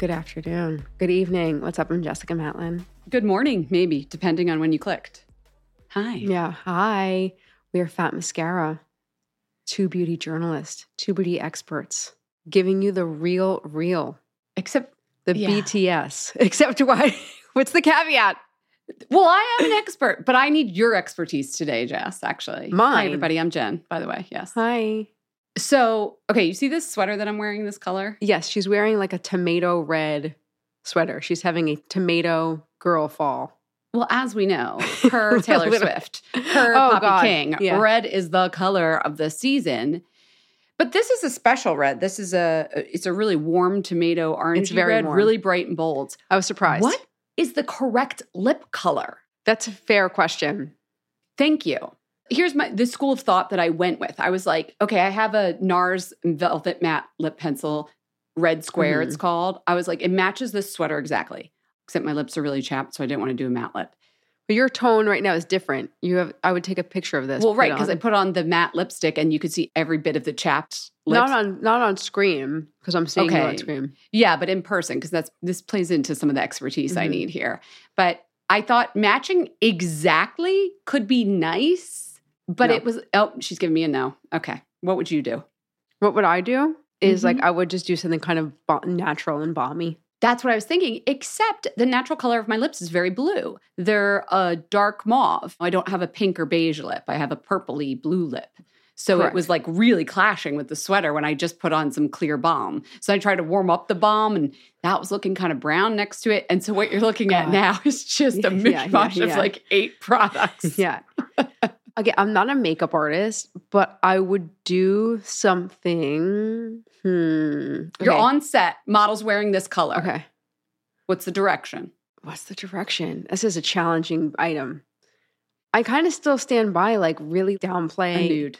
Good afternoon. Good evening. What's up? I'm Jessica Matlin. Good morning, maybe, depending on when you clicked. Hi. Yeah. Hi. We are Fat Mascara, two beauty journalists, two beauty experts, giving you the real, real, Except the Yeah. BTS. Except why? What's the caveat? Well, I am an expert, but I need your expertise today, Jess, actually. Hi, everybody. I'm Jenn, by the way. Yes. Hi. So, okay, you see this sweater that I'm wearing this color? Yes, she's wearing like a tomato red sweater. She's having a tomato girl fall. Well, as we know, her Taylor Swift, her Oh, Poppy God. King, Yeah. red is the color of the season. But this is a special red. This is a it's a really warm tomato orange It's very red, warm. really bright and bold. I was surprised. What is the correct lip color? That's a fair question. Thank you. Here's my the school of thought that I went with. I was like, okay, I have a NARS Velvet Matte Lip Pencil, red square. Mm-hmm. It's called. I was like, it matches this sweater exactly. Except my lips are really chapped, so I didn't want to do a matte lip. But your tone right now is different. You have I would take a picture of this. Well, right, because I put on the matte lipstick, and you could see every bit of the chapped lips. not on not on screen because I'm seeing you on screen. Yeah, but in person, because that's this plays into some of the expertise I Mhm. need here. But I thought matching exactly could be nice, but No. it was oh, she's giving me a no. Okay. What would you do? What would I do? Is like Mhm. I would just do something kind of natural and balmy. That's what I was thinking, except the natural color of my lips is very blue. They're a dark mauve. I don't have a pink or beige lip. I have a purpley blue lip. So Correct. it was like really clashing with the sweater when I just put on some clear balm. So I tried to warm up the balm and that was looking kind of brown next to it. And so what you're looking at now is just a Yeah, yeah, mishmash of like eight products. Yeah. okay, I'm not a makeup artist, but I would do something Hmm. You're on set, model's wearing this color. Okay. What's the direction? What's the direction? This is a challenging item. I kind of still stand by like really downplay A nude.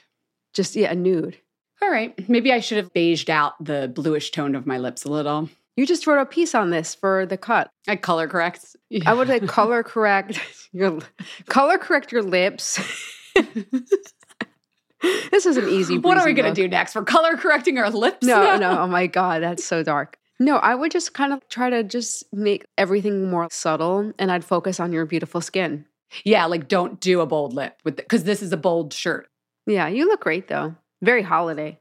just yeah, a nude. All right. Maybe I should have beiged out the bluish tone of my lips a little. You just wrote a piece on this for the cut. I color correct. I would like color correct your color correct your lips. this is an easy. What are we going to do next? We're color correcting our lips? No, now? no. Oh my god, that's so dark. No, I would just kind of try to just make everything more subtle, and I'd focus on your beautiful skin. Yeah, like don't do a bold lip with because this is a bold shirt. Yeah, you look great though. Very holiday.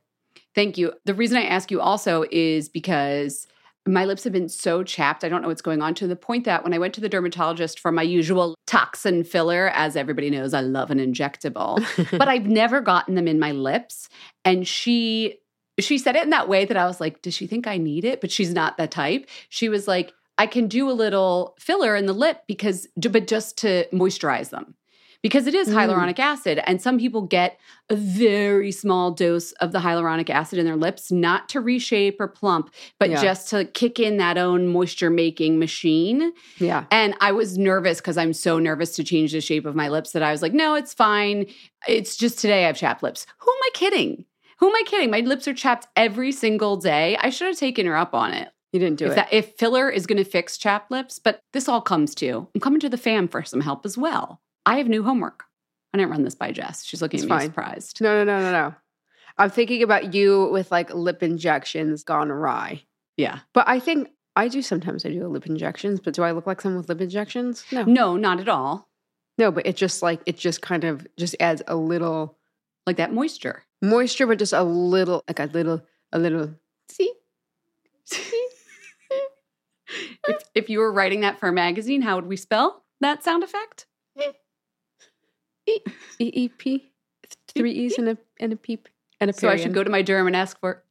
Thank you. The reason I ask you also is because my lips have been so chapped. I don't know what's going on to the point that when I went to the dermatologist for my usual toxin filler, as everybody knows, I love an injectable, but I've never gotten them in my lips. And she she said it in that way that I was like, does she think I need it? But she's not that type. She was like, I can do a little filler in the lip because, but just to moisturize them. Because it is Mm. hyaluronic acid, and some people get a very small dose of the hyaluronic acid in their lips, not to reshape or plump, but Yeah. just to kick in that own moisture making machine. Yeah. And I was nervous because I'm so nervous to change the shape of my lips that I was like, no, it's fine. It's just today I have chapped lips. Who am I kidding? Who am I kidding? My lips are chapped every single day. I should have taken her up on it. You didn't do if it. that if filler is going to fix chapped lips, but this all comes to I'm coming to the fam for some help as well. I have new homework. I didn't run this by Jess. She's looking It's at me fine. surprised. no, no, no, no, no. I'm thinking about you with like lip injections gone awry. Yeah. But I think I do sometimes I do lip injections, but do I look like someone with lip injections? No. No, not at all. No, but it just like it just kind of just adds a little Like that moisture. moisture, but just a little like a little a little see? if, if you were writing that for a magazine, how would we spell that sound effect? E E P. Three E's and a and a peep and a peep. So I should go to my derm and ask for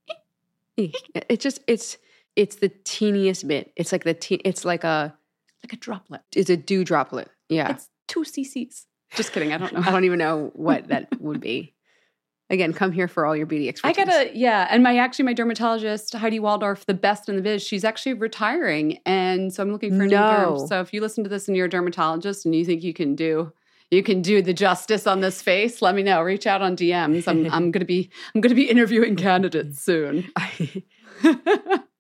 E. It just it's it's the teeniest bit. It's like the te- it's like a like a droplet. it's a dew droplet. Yeah. It's two cc's. Just kidding. I don't know. I don't even know what that would be. Again, come here for all your beauty I gotta, yeah. And my actually, my dermatologist, Heidi Waldorf, the best in the biz, she's actually retiring. And so I'm looking for a new derm. So if you listen to this and you're a dermatologist and you think you can do, you can do the justice on this face, let me know. Reach out on DMs. I'm, I'm gonna be, I'm gonna be interviewing candidates soon.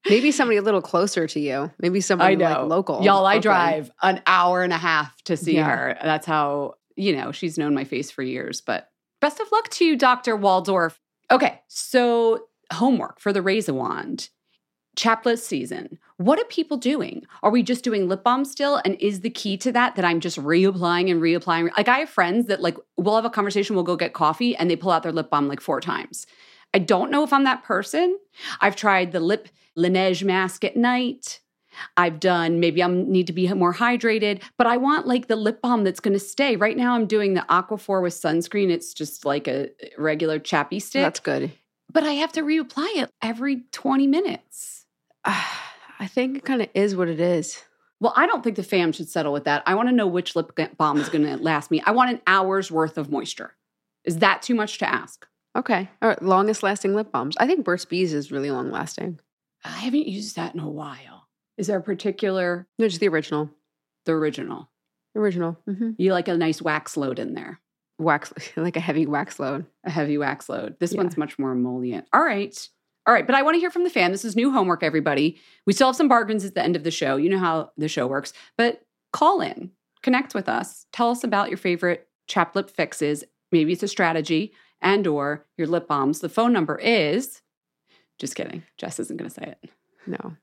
Maybe somebody a little closer to you. Maybe somebody I know. like local. Y'all, I drive an hour and a half to see Yeah. her. That's how, you know, she's known my face for years. But best of luck to you, Dr. Waldorf. Okay, so homework for the Raise a Wand. Chaplet season. What are people doing? Are we just doing lip balm still? And is the key to that that I'm just reapplying and reapplying? Like I have friends that like we'll have a conversation, we'll go get coffee, and they pull out their lip balm like four times. I don't know if I'm that person. I've tried the lip Laneige mask at night. I've done maybe I need to be more hydrated, but I want like the lip balm that's going to stay. Right now, I'm doing the Aquaphor with sunscreen. It's just like a regular chappy stick, That's good. but I have to reapply it every 20 minutes. I think it kind of is what it is. Well, I don't think the fam should settle with that. I want to know which lip balm is going to last me. I want an hour's worth of moisture. Is that too much to ask? Okay. All right. Longest lasting lip balms. I think Burt's Bees is really long lasting. I haven't used that in a while. Is there a particular, No, just the original. the original? Original. hmm You like a nice wax load in there, Wax, like a heavy wax load. a heavy wax load. This Yeah. one's much more emollient. All right. All right. But I want to hear from the fan. This is new homework, everybody. We still have some bargains at the end of the show. You know how the show works. But call in, connect with us. Tell us about your favorite chap lip fixes. Maybe it's a strategy and or your lip balms. The phone number is just kidding. Jess isn't going to say it. No.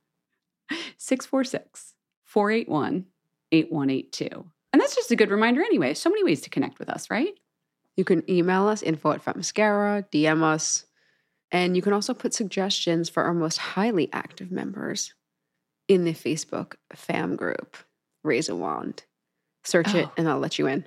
646 481 8182. And that's just a good reminder anyway. So many ways to connect with us, right? You can email us info at Fat Mascara, DM us, and you can also put suggestions for our most highly active members in the Facebook fam group. Raise a wand. Search it Oh. and I'll let you in.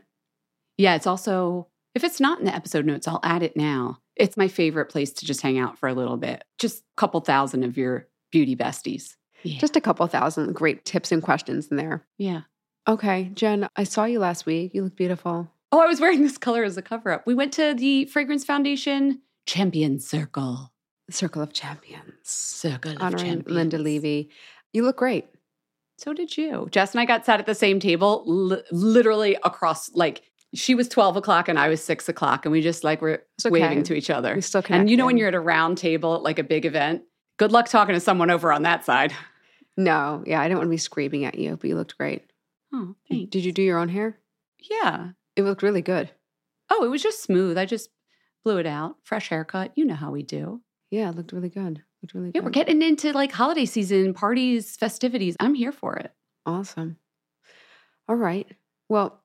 Yeah, it's also, if it's not in the episode notes, I'll add it now. It's my favorite place to just hang out for a little bit. Just a couple thousand of your beauty besties. Yeah. Just a couple thousand great tips and questions in there. yeah. Okay, Jenn, I saw you last week. You look beautiful. Oh, I was wearing this color as a cover up. We went to the Fragrance Foundation Champion Circle. Circle of Champions. Circle of Honoring Champions. Linda Levy. You look great. So did you. Jess and I got sat at the same table, li- literally across, like, she was 12 o'clock and I was 6 o'clock. And we just like were okay. waving to each other. We still And you know, when you're at a round table at like a big event, good luck talking to someone over on that side. No, yeah, I don't want to be screaming at you, but you looked great. Oh, Did you do your own hair? Yeah. It looked really good. Oh, it was just smooth. I just blew it out. Fresh haircut. You know how we do. Yeah, it looked really good. Looked really Yeah, good. we're getting into like holiday season, parties, festivities. I'm here for it. awesome. All right. Well,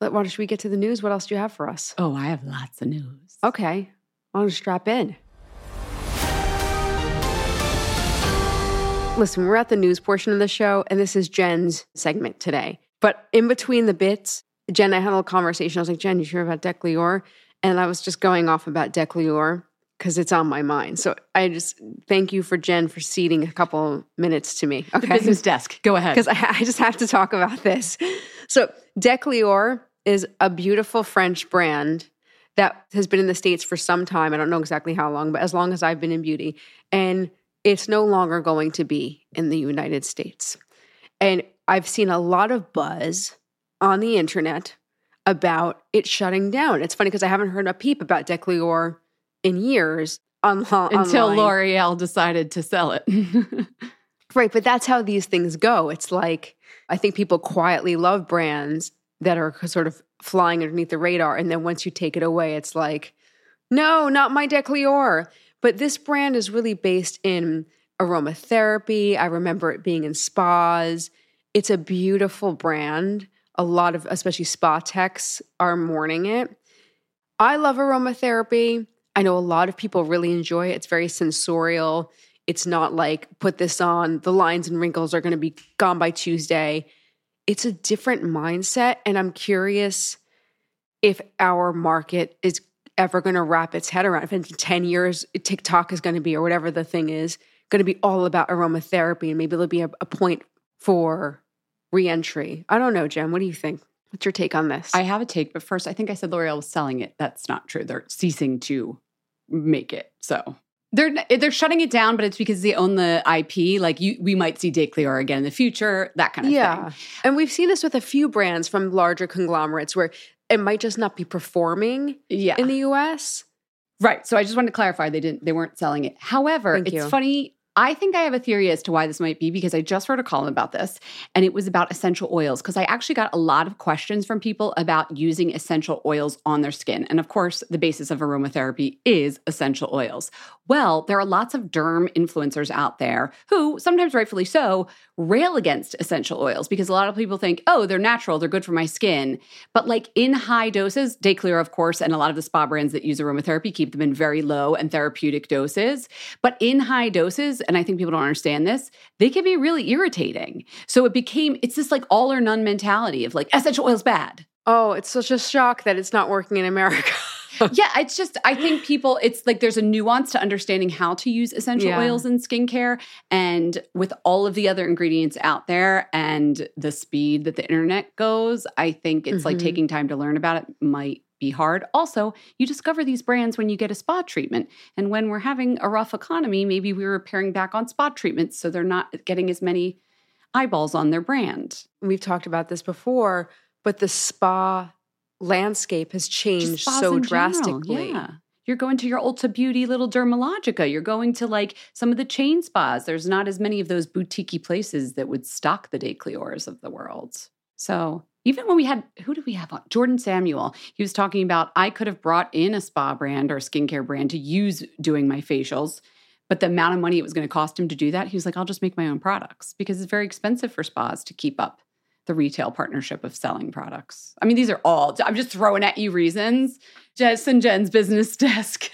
let, why should we get to the news? What else do you have for us? Oh, I have lots of news. Okay. Why don't you strap in? Listen, we're at the news portion of the show, and this is Jenn's segment today. But in between the bits, Jenn, I had a little conversation. I was like, Jenn, you sure about Decléor? And I was just going off about Decléor because it's on my mind. So I just thank you for Jenn for ceding a couple minutes to me. The Okay. business desk. Go ahead. because I, I just have to talk about this. So, Decléor is a beautiful French brand that has been in the States for some time. I don't know exactly how long, but as long as I've been in beauty. And it's no longer going to be in the United States. And I've seen a lot of buzz on the internet about it shutting down. It's funny because I haven't heard a peep about Decléor in years. On, Until online. L'Oreal decided to sell it. Right, but that's how these things go. It's like I think people quietly love brands that are sort of flying underneath the radar, and then once you take it away, it's like, no, not my Decléor. But this brand is really based in aromatherapy. I remember it being in spas. It's a beautiful brand. A lot of, especially spa techs, are mourning it. I love aromatherapy. I know a lot of people really enjoy it. It's very sensorial. It's not like put this on, the lines and wrinkles are going to be gone by Tuesday. It's a different mindset. And I'm curious if our market is ever going to wrap its head around. If in 10 years, TikTok is going to be, or whatever the thing is, going to be all about aromatherapy. And maybe there'll be a, a point for reentry. I don't know, Jenn. What do you think? What's your take on this? I have a take, but first, I think I said L'Oreal was selling it. That's not true. They're ceasing to make it. So they're they're shutting it down, but it's because they own the IP. Like you, we might see Decléor again in the future. That kind of thing. yeah. thing. And we've seen this with a few brands from larger conglomerates where it might just not be performing Yeah. in the US. Right. So I just wanted to clarify they didn't they weren't selling it. However, Thank it's you. funny. I think I have a theory as to why this might be because I just wrote a column about this and it was about essential oils because I actually got a lot of questions from people about using essential oils on their skin. And of course, the basis of aromatherapy is essential oils. Well, there are lots of derm influencers out there who, sometimes rightfully so, rail against essential oils because a lot of people think, oh, they're natural, they're good for my skin. But like in high doses, Decléor, of course, and a lot of the spa brands that use aromatherapy keep them in very low and therapeutic doses. But in high doses, and I think people don't understand this, they can be really irritating. So it became, it's this like all or none mentality of like essential oils bad. Oh, it's such a shock that it's not working in America. yeah, it's just I think people it's like there's a nuance to understanding how to use essential Yeah. oils in skincare and with all of the other ingredients out there and the speed that the internet goes, I think it's like Mhm. taking time to learn about it might be hard. Also, you discover these brands when you get a spa treatment. And when we're having a rough economy, maybe we were paring back on spa treatments so they're not getting as many eyeballs on their brand. We've talked about this before, but the spa landscape has changed so in general, drastically. Yeah. You're going to your Ulta Beauty little Dermalogica. You're going to like some of the chain spas. There's not as many of those boutiquey places that would stock the Decléors of the world. So even when we had, who did we have on? Jordan Samuel. He was talking about I could have brought in a spa brand or skincare brand to use doing my facials, but the amount of money it was going to cost him to do that, he was like, I'll just make my own products because it's very expensive for spas to keep up the retail partnership of selling products. I mean, these are all, I'm just throwing at you reasons. Jess and Jen's business desk.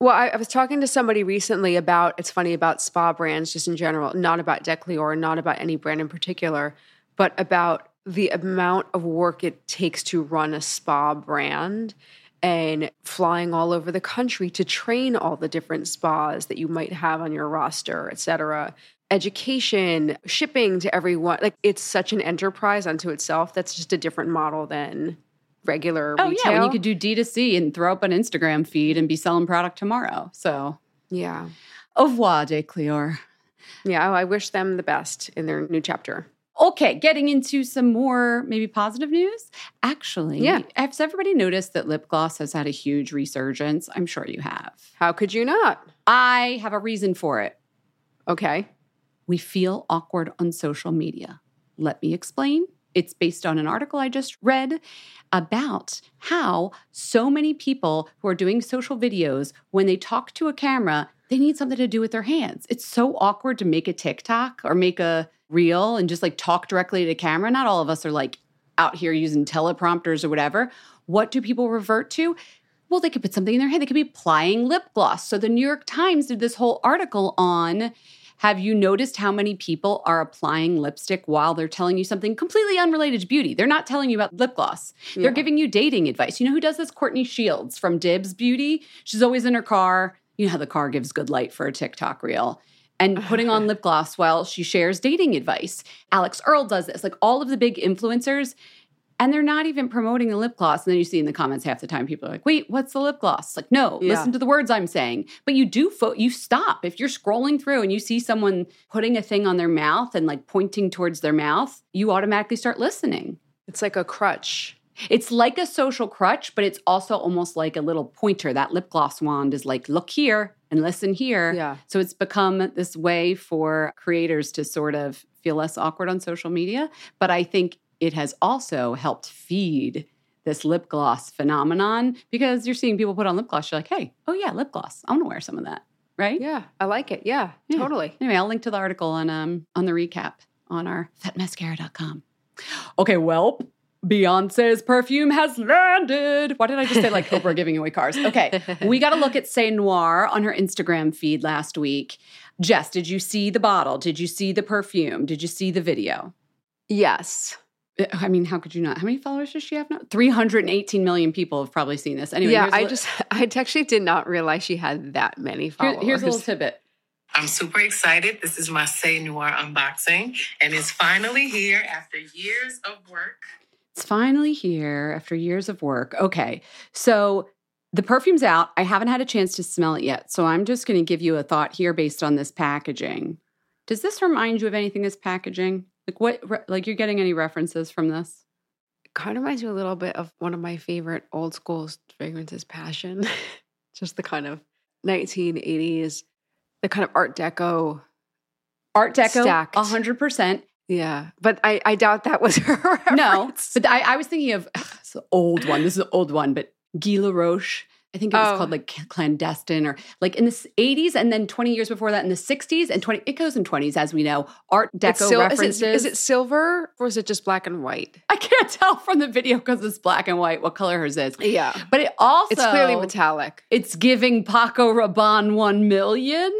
Well, I, I was talking to somebody recently about it's funny about spa brands just in general, not about Decléor, not about any brand in particular, but about the amount of work it takes to run a spa brand and flying all over the country to train all the different spas that you might have on your roster, et cetera. Education, shipping to everyone. Like it's such an enterprise unto itself. That's just a different model than regular oh, retail. yeah. When you could do D2C and throw up an Instagram feed and be selling product tomorrow. So, yeah. Au revoir, de Decléor. Yeah, oh, I wish them the best in their new chapter. Okay, getting into some more maybe positive news. Actually, Yeah. has everybody noticed that lip gloss has had a huge resurgence? I'm sure you have. How could you not? I have a reason for it. Okay. We feel awkward on social media. Let me explain. It's based on an article I just read about how so many people who are doing social videos, when they talk to a camera, they need something to do with their hands. It's so awkward to make a TikTok or make a reel and just like talk directly to camera. Not all of us are like out here using teleprompters or whatever. What do people revert to? Well, they could put something in their hand. They could be applying lip gloss. So the New York Times did this whole article on have you noticed how many people are applying lipstick while they're telling you something completely unrelated to beauty? They're not telling you about lip gloss. Yeah. They're giving you dating advice. You know who does this? Courtney Shields from Dibs Beauty. She's always in her car. You know how the car gives good light for a TikTok reel. And putting on lip gloss while she shares dating advice. Alix Earle does this. Like all of the big influencers, and they're not even promoting the lip gloss. And then you see in the comments half the time people are like, "Wait, what's the lip gloss?" Like, no, Yeah. listen to the words I'm saying. But you do fo- you stop if you're scrolling through and you see someone putting a thing on their mouth and like pointing towards their mouth, you automatically start listening. It's like a crutch. It's like a social crutch, but it's also almost like a little pointer. That lip gloss wand is like, look here and listen here. Yeah. So it's become this way for creators to sort of feel less awkward on social media. But I think it has also helped feed this lip gloss phenomenon because you're seeing people put on lip gloss. You're like, hey, oh yeah, lip gloss. I want to wear some of that. Right? Yeah, I like it. Yeah, Yeah. totally. Anyway, I'll link to the article on um on the recap on our fatmascara.com. Okay, well, Beyonce's perfume has landed. Why did I just say like Oprah giving away cars? Okay, we got to look at Cé Noir on her Instagram feed last week. Jess, did you see the bottle? Did you see the perfume? Did you see the video? Yes. Uh, I mean, how could you not? How many followers does she have now? 318 million people have probably seen this. Anyway, yeah, here's a I li- just, I actually did not realize she had that many here- followers. here's a little tidbit. I'm super excited. This is my Cé Noir unboxing, and it's finally here after years of work. It's finally here after years of work. Okay. So the perfume's out. I haven't had a chance to smell it yet. So I'm just going to give you a thought here based on this packaging. Does this remind you of anything this packaging? Like what re- like you're getting any references from this? It kind of reminds me a little bit of one of my favorite old school fragrances, Passion. Just the kind of 1980s, the kind of Art Deco. Art Deco, Stacked. 100%. Yeah, but I, I doubt that was her. No, but I, I was thinking of ugh, it's an old one. This is an old one, but Guy Laroche. I think it was Oh. called like clandestine or like in the 80s and then 20 years before that in the 60s and 20 it goes in 20s as we know art deco sil- references Is it, is it silver or is it just black and white? I can't tell from the video because it's black and white what color hers is. Yeah, But it also it's clearly metallic. It's giving Paco Rabanne 1 million.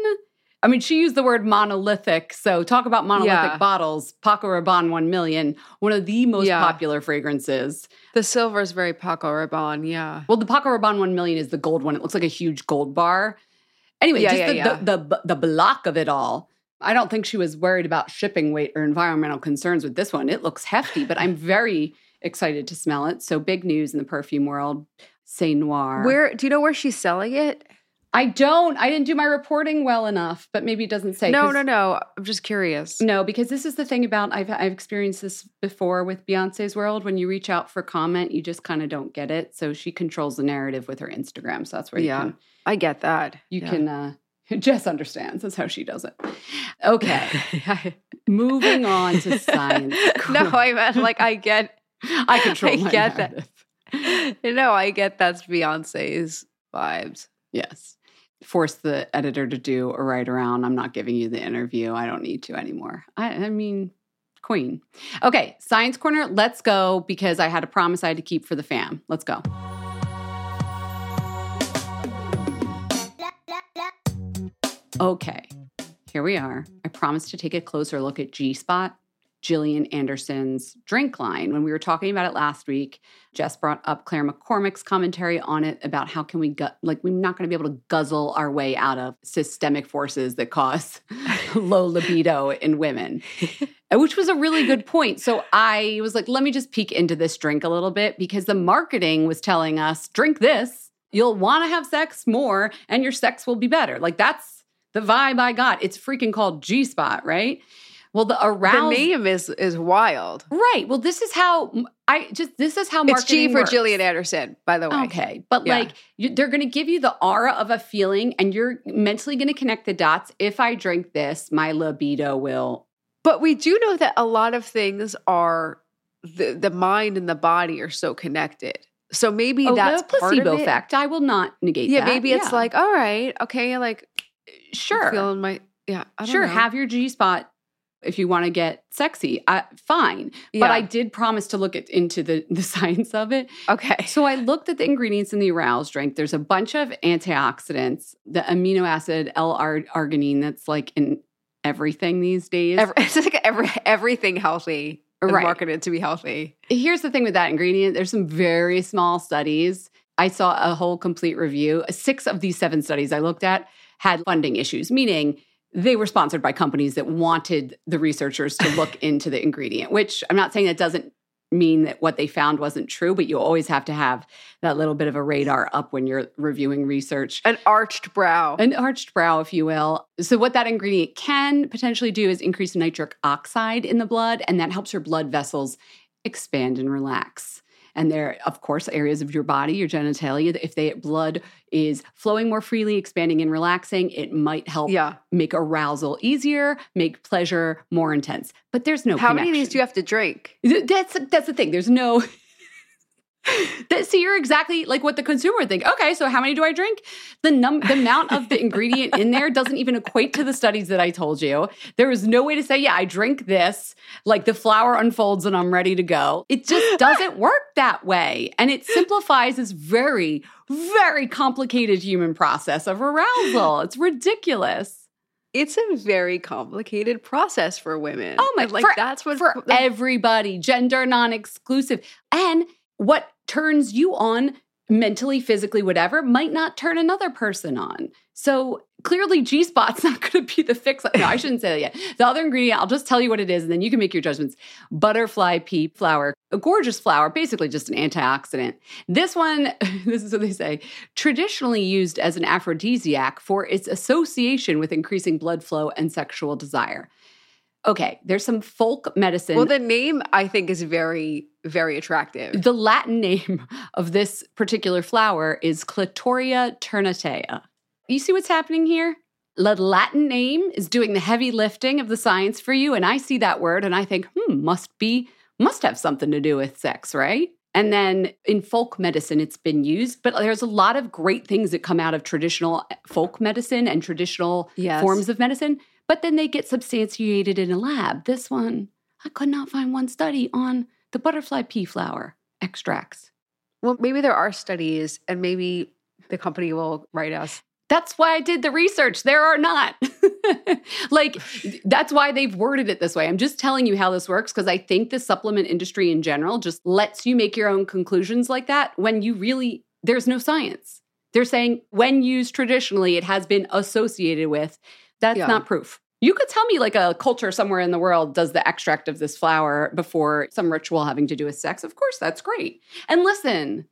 I mean, she used the word monolithic. So talk about monolithic Yeah. bottles. Paco Rabanne 1 million, one of the most Yeah. popular fragrances. The silver is very Paco Rabanne. Yeah, Well, the Paco Rabanne 1 million is the gold one. It looks like a huge gold bar. Anyway, Yeah, just yeah, the, yeah. The, the, the block of it all. I don't think she was worried about shipping weight or environmental concerns with this one. It looks hefty, but I'm very excited to smell it. So big news in the perfume world. Cé Noir. where do you know where she's selling it? I don't. I didn't do my reporting well enough, but maybe it doesn't say. No, no, no. I'm just curious. No, because this is the thing about I've I've experienced this before with Beyonce's world. When you reach out for comment, you just kind of don't get it. So she controls the narrative with her Instagram. So that's where Yeah, you can I get that. you Yeah. can uh Jess understands. That's how she does it. Okay. Moving on to science. no, I meant like I get. I control I get that. narrative. No, I get that's Beyonce's vibes. Yes. Force the editor to do a write around. I'm not giving you the interview. I don't need to anymore. I, I mean, queen. Okay, science corner. Let's go because I had a promise I had to keep for the fam. Let's go. Okay, here we are. I promised to take a closer look at G Spot, Gillian Anderson's drink line. When we were talking about it last week, Jess brought up Claire McCormick's commentary on it about how can we gut like we're not going to be able to guzzle our way out of systemic forces that cause low libido in women. Uh, which was a really good point. So I was like, let me just peek into this drink a little bit because the marketing was telling us, drink this, you'll want to have sex more and your sex will be better. Like that's the vibe I got. It's freaking called G spot, right? Well, the around The name is is wild. right. Well, this is how I just. This is how It's G for works. Gillian Anderson, by the way. Okay, but Yeah. like you, they're going to give you the aura of a feeling, and you're mentally going to connect the dots. If I drink this, my libido will. But we do know that a lot of things are the the mind and the body are so connected. So maybe Oh, that's the part placebo effect. I will not negate Yeah, that. maybe it's Yeah. like, all right, okay, like sure, feeling my yeah, I don't sure, know. have your G spot if you want to get sexy. I, fine, but I did promise to look at, into the the science of it. okay. So I looked at the ingredients in the arouse drink. There's a bunch of antioxidants, the amino acid L-arginine that's like in everything these days. Every, it's like every everything healthy. Right. marketed to be healthy. Here's the thing with that ingredient there's some very small studies. I saw a whole complete review. Six of these seven studies I looked at had funding issues, meaning they were sponsored by companies that wanted the researchers to look into the ingredient, which I'm not saying that doesn't mean that what they found wasn't true, but you always have to have that little bit of a radar up when you're reviewing research. An arched brow. An arched brow, if you will. So, what that ingredient can potentially do is increase nitric oxide in the blood, and that helps your blood vessels expand and relax. And there, of course, areas of your body, your genitalia, if they blood is flowing more freely, expanding and relaxing, it might help yeah. make arousal easier, make pleasure more intense. But there's no How many of these do you have to drink? That's that's the thing. There's no. that, see, you're exactly like what the consumer would think. Okay, so how many do I drink? The num the amount of the ingredient in there doesn't even equate to the studies that I told you. There is no way to say, yeah, I drink this, like the flower unfolds and I'm ready to go. It just doesn't work that way, and it simplifies this very, very complicated human process of arousal. It's ridiculous. It's a very complicated process for women. Oh my! Like for, that's what for everybody, gender non-exclusive, and what turns you on mentally, physically, whatever, might not turn another person on. So clearly, G spot's not going to be the fix. No, I shouldn't say that yet. The other ingredient, I'll just tell you what it is, and then you can make your judgments. Butterfly pea flower, a gorgeous flower, basically just an antioxidant. This one, this is what they say, traditionally used as an aphrodisiac for its association with increasing blood flow and sexual desire. Okay, there's some folk medicine. well, the name I think is very, very attractive. the Latin name of this particular flower is Clitoria ternatea. You see what's happening here? The Latin name is doing the heavy lifting of the science for you, and I see that word and I think, hmm, must be, must have something to do with sex, right? And then in folk medicine, it's been used, but there's a lot of great things that come out of traditional folk medicine and traditional Yes. forms of medicine, but then they get substantiated in a lab. This one, I could not find one study on the butterfly pea flower extracts. Well, maybe there are studies, and maybe the company will write us. That's why I did the research. There are not. like, that's why they've worded it this way. I'm just telling you how this works because I think the supplement industry in general just lets you make your own conclusions like that when you really, there's no science. They're saying when used traditionally, it has been associated with. That's Yeah. not proof. You could tell me like a culture somewhere in the world does the extract of this flower before some ritual having to do with sex. Of course, that's great. And listen,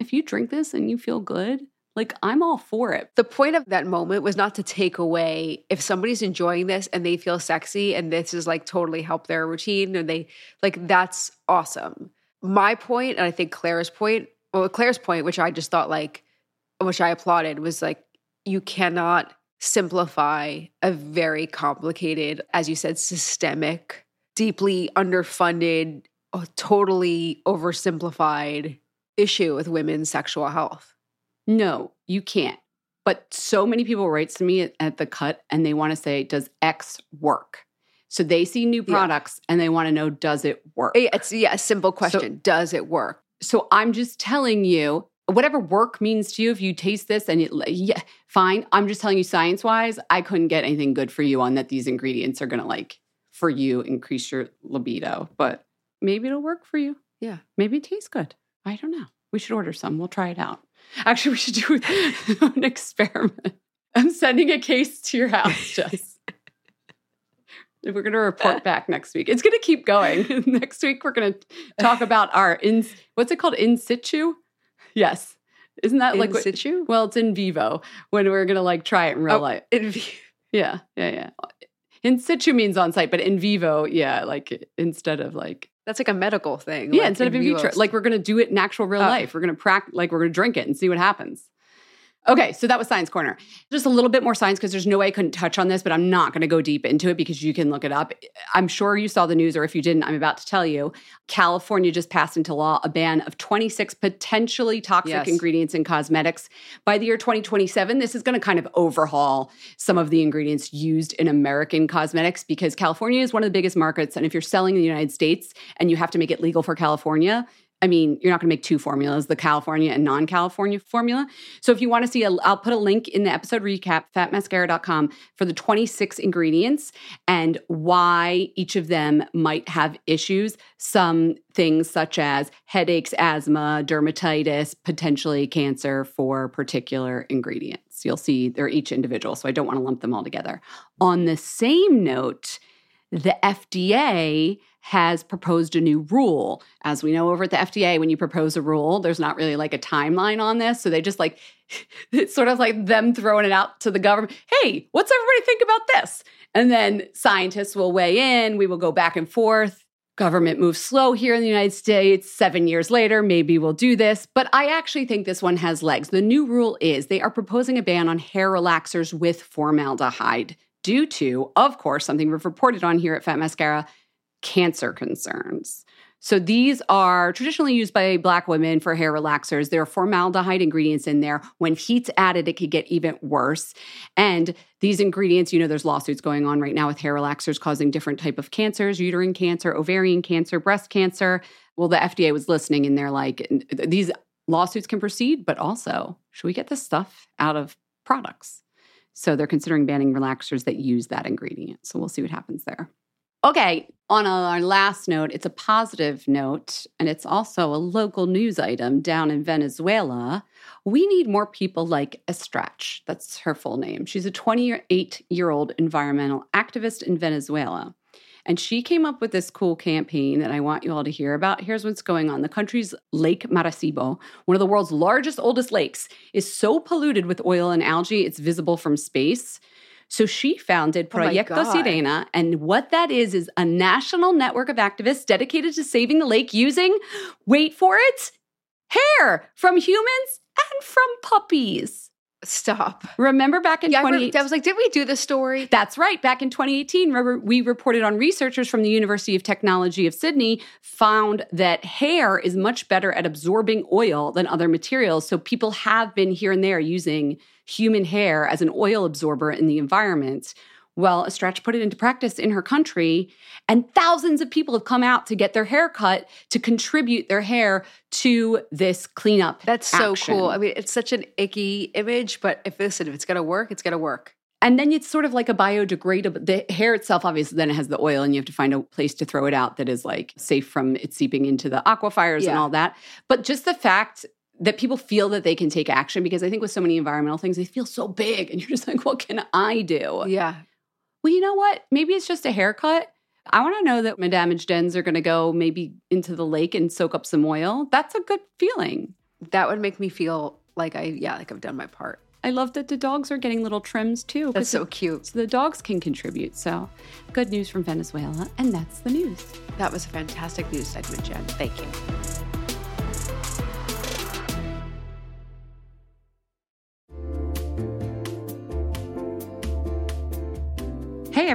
if you drink this and you feel good, like I'm all for it. The point of that moment was not to take away if somebody's enjoying this and they feel sexy and this is like totally help their routine and they like that's awesome. My point, and I think Claire's point, well, Claire's point, which I just thought like, which I applauded, was like you cannot simplify a very complicated, as you said, systemic, deeply underfunded, uh, totally oversimplified issue with women's sexual health. No, you can't. But so many people write to me at, the cut and they want to say, does X work? So they see new Yeah. products and they want to know, does it work? It's yeah, a simple question. Does it work? So I'm just telling you, whatever work means to you, if you taste this and it, yeah, fine. I'm just telling you, science wise, I couldn't get anything good for you on that. These ingredients are going to like, for you, increase your libido. But maybe it'll work for you. Yeah. Maybe it tastes good. I don't know. We should order some. We'll try it out. Actually, we should do an experiment. I'm sending a case to your house, Jess. We're going to report back next week. It's going to keep going. next week, we're going to talk about our in what's it called in situ. Yes, isn't that like In what- situ? Well, it's in vivo when we're going to like try it in real Oh, life. In vi- Yeah, yeah, yeah. In situ means on site, but in vivo, yeah, like instead of like That's like a medical thing. yeah, like instead of in vitro, like we're gonna do it in actual real Oh. life. We're gonna practice, like we're gonna drink it and see what happens. Okay, so that was Science Corner. Just a little bit more science because there's no way I couldn't touch on this, but I'm not going to go deep into it because you can look it up. I'm sure you saw the news, or if you didn't, I'm about to tell you. California just passed into law a ban of 26 potentially toxic Yes. ingredients in cosmetics. By the year 2027, this is going to kind of overhaul some of the ingredients used in American cosmetics because California is one of the biggest markets. And if you're selling in the United States and you have to make it legal for California, I mean, you're not going to make two formulas, the California and non California formula. So if you want to see, I'll put a link in the episode recap, fatmascara.com, for the 26 ingredients and why each of them might have issues. Some things such as headaches, asthma, dermatitis, potentially cancer for particular ingredients. You'll see they're each individual, so I don't want to lump them all together. On the same note, the FDA has proposed a new rule. As we know over at the FDA, when you propose a rule, there's not really like a timeline on this. So they just like, it's sort of like them throwing it out to the government. Hey, what's everybody think about this? And then scientists will weigh in. We will go back and forth. Government moves slow here in the United States. Seven years later, maybe we'll do this. But I actually think this one has legs. The new rule is they are proposing a ban on hair relaxers with formaldehyde due to, of course, something we've reported on here at Fat Mascara cancer concerns. So these are traditionally used by black women for hair relaxers. There are formaldehyde ingredients in there. When heat's added, it could get even worse. And these ingredients, you know, there's lawsuits going on right now with hair relaxers causing different type of cancers, uterine cancer, ovarian cancer, breast cancer. Well, the FDA was listening and they're like, these lawsuits can proceed, but also, should we get this stuff out of products? So they're considering banning relaxers that use that ingredient. So we'll see what happens there. Okay, on our last note, it's a positive note, and it's also a local news item down in Venezuela. We need more people like Estrach. That's her full name. She's a 28 year old environmental activist in Venezuela. And she came up with this cool campaign that I want you all to hear about. Here's what's going on. The country's Lake Maracaibo, one of the world's largest, oldest lakes, is so polluted with oil and algae, it's visible from space. So she founded Oh Proyecto God. Sirena. And what that is, is a national network of activists dedicated to saving the lake using, wait for it, hair from humans and from puppies. Stop. Remember back in Yeah, I, 2018? remember, I was like, did we do the story? That's right. Back in 2018, remember, we reported on researchers from the University of Technology of Sydney found that hair is much better at absorbing oil than other materials. So people have been here and there using human hair as an oil absorber in the environment. Well, Estrach put it into practice in her country, and thousands of people have come out to get their hair cut to contribute their hair to this cleanup. That's so action. cool. I mean, it's such an icky image, but if listen, if it's gonna work, it's gonna work. And then it's sort of like a biodegradable. The hair itself, obviously, then it has the oil, and you have to find a place to throw it out that is like safe from it seeping into the aquifers and all that. But just the fact that people feel that they can take action, because I think with so many environmental things, they feel so big, and you're just like, what can I do? Yeah. Well, you know what? Maybe it's just a haircut. I want to know that my damaged ends are going to go maybe into the lake and soak up some oil. That's a good feeling. That would make me feel like I yeah, like I've done my part. I love that the dogs are getting little trims too. That's so cute. so the dogs can contribute. So, good news from Venezuela, and that's the news. That was a fantastic news segment, Jenn. Thank you.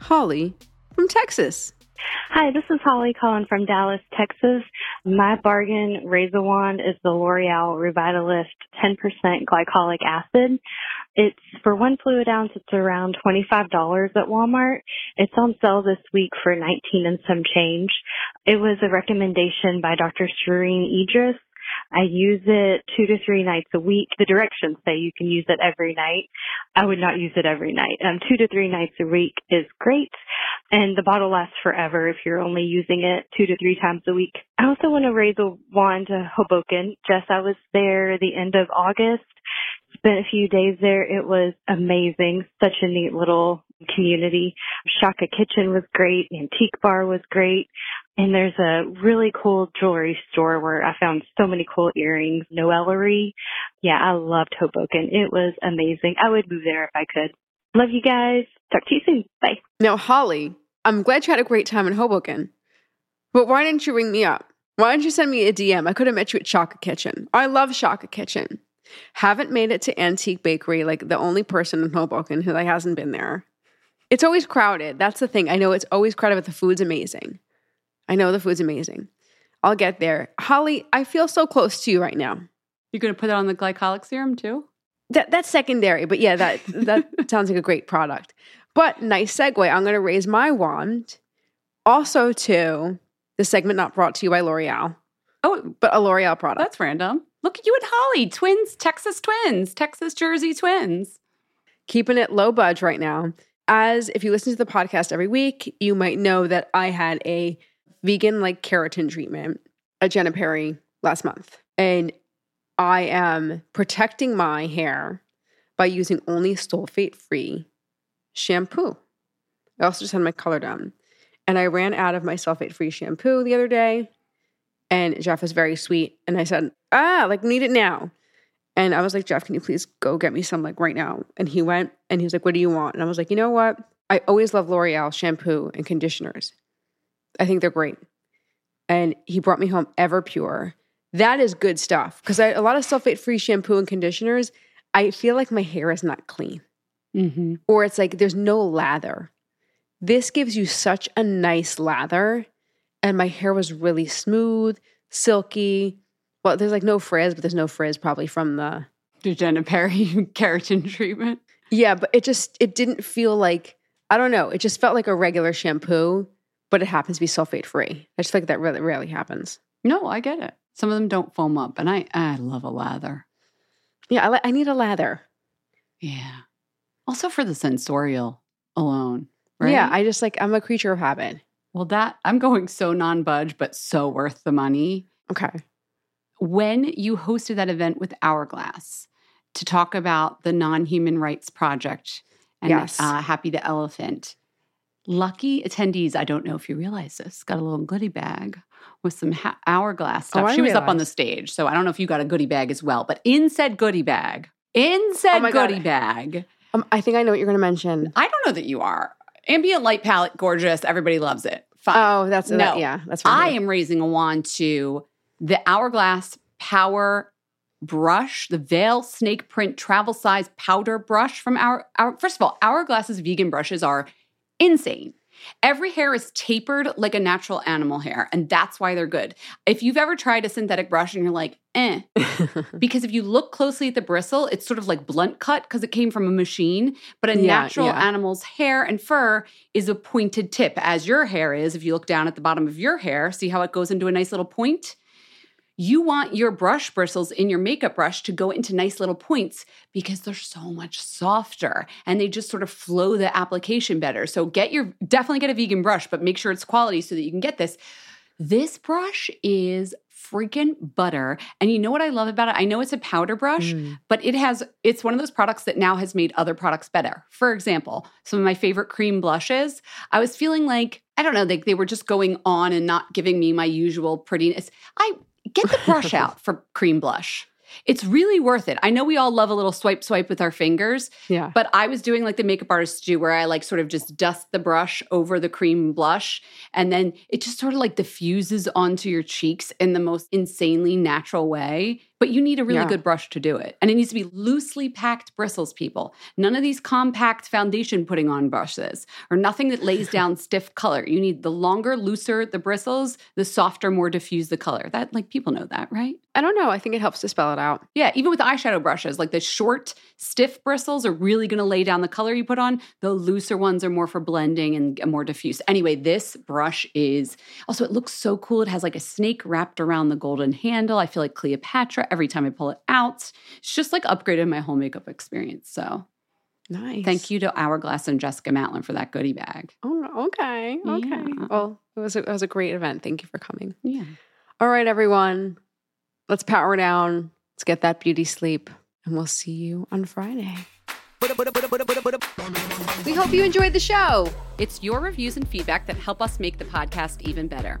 Holly from Texas. Hi, this is Holly calling from Dallas, Texas. My bargain raise a wand is the L'Oreal Revitalift 10% glycolic acid. It's for one fluid ounce, it's around $25 at Walmart. It's on sale this week for 19 and some change. It was a recommendation by Dr. Shereene Idriss. I use it two to three nights a week. The directions say you can use it every night. I would not use it every night. Um, two to three nights a week is great. And the bottle lasts forever if you're only using it two to three times a week. I also want to raise a wand to Hoboken. Jess, I was there the end of August. Spent a few days there. It was amazing. Such a neat little community. Shaka Kitchen was great. Antique Bar was great. And there's a really cool jewelry store where I found so many cool earrings, Noellery. Yeah, I loved Hoboken. It was amazing. I would move there if I could. Love you guys. Talk to you soon. Bye. Now, Holly, I'm glad you had a great time in Hoboken, but why didn't you ring me up? Why didn't you send me a DM? I could have met you at Shaka Kitchen. I love Shaka Kitchen. Haven't made it to Antique Bakery, like the only person in Hoboken who like, hasn't been there. It's always crowded. That's the thing. I know it's always crowded, but the food's amazing. I know the food's amazing. I'll get there. Holly, I feel so close to you right now. You're going to put it on the glycolic serum too? That that's secondary, but yeah, that that sounds like a great product. But nice segue. I'm going to raise my wand also to the segment not brought to you by L'Oreal, Oh, but a L'Oreal product. that's random. Look at you and Holly, twins, Texas twins, Texas Jersey twins. keeping it low budge right now. As if you listen to the podcast every week, you might know that I had a vegan like keratin treatment at Jenna Perry last month. And I am protecting my hair by using only sulfate free shampoo. I also just had my color done. And I ran out of my sulfate free shampoo the other day. And Jeff was very sweet. And I said, ah, like, need it now. And I was like, Jeff, can you please go get me some like right now? And he went and he was like, What do you want? And I was like, You know what? I always love L'Oreal shampoo and conditioners. I think they're great. And he brought me home Everpure. That is good stuff because a lot of sulfate free shampoo and conditioners, I feel like my hair is not clean Mm-hmm. or it's like there's no lather. This gives you such a nice lather. And my hair was really smooth, silky. Well, there's like no frizz, but there's no frizz probably from the Jenna Perry keratin treatment. Yeah, but it just it didn't feel like I don't know. It just felt like a regular shampoo, but it happens to be sulfate free. I just feel like that really rarely happens. No, I get it. Some of them don't foam up, and I I love a lather. Yeah, I, I need a lather. Yeah. Also for the sensorial alone. Right? Yeah, I just like I'm a creature of habit. well that I'm going so non-budge, but so worth the money. Okay. when you hosted that event with Hourglass to talk about the Non Human Rights Project and Yes. uh, Happy the Elephant, lucky attendees, I don't know if you realize this, got a little goodie bag with some ha- Hourglass Oh, stuff. I she was up on the stage, so I don't know if you got a goodie bag as well, but in said goodie bag, in said Oh my God. goodie bag, Um, I think I know what you're going to mention. I don't know that you are. Ambient light palette, gorgeous. Everybody loves it. Fine. Oh, that's No. that, yeah. That's fine. I am raising a wand to the Hourglass Power Brush, the Veil Snake Print Travel Size Powder Brush from our, our first of all, Hourglass's vegan brushes are insane. Every hair is tapered like a natural animal hair, and that's why they're good. If you've ever tried a synthetic brush and you're like, eh, because if you look closely at the bristle, it's sort of like blunt cut because it came from a machine. But a Yeah, natural yeah. animal's hair and fur is a pointed tip, as your hair is. If you look down at the bottom of your hair, see how it goes into a nice little point? You want your brush bristles in your makeup brush to go into nice little points because they're so much softer and they just sort of flow the application better. So get your definitely get a vegan brush, but make sure it's quality so that you can get this. This brush is freaking butter. And you know what I love about it? I know it's a powder brush, Mm. but it has it's one of those products that now has made other products better. For example, some of my favorite cream blushes, I was feeling like I don't know, like they were just going on and not giving me my usual prettiness. I get the brush out for cream blush. It's really worth it. I know we all love a little swipe swipe with our fingers, Yeah. but I was doing like the makeup artists do, where I like sort of just dust the brush over the cream blush, and then it just sort of like diffuses onto your cheeks in the most insanely natural way. But you need a really Yeah. good brush to do it. And it needs to be loosely packed bristles, people. None of these compact foundation putting on brushes or nothing that lays down stiff color. You need the longer, looser the bristles, the softer, more diffused the color. That, like, people know that, right? I don't know. I think it helps to spell it out. Yeah, even with eyeshadow brushes, like the short, stiff bristles are really going to lay down the color you put on. The looser ones are more for blending and more diffuse. Anyway, this brush is also, it looks so cool. It has like a snake wrapped around the golden handle. I feel like Cleopatra every time I pull it out. It's just like upgraded my whole makeup experience. So Nice. thank you to Hourglass and Jessica Matlin for that goodie bag. Oh, okay. Okay. Yeah. Well, it was, a, it was a great event. Thank you for coming. Yeah. All right, everyone. Let's power down. Let's get that beauty sleep. And we'll see you on Friday. We hope you enjoyed the show. It's your reviews and feedback that help us make the podcast even better.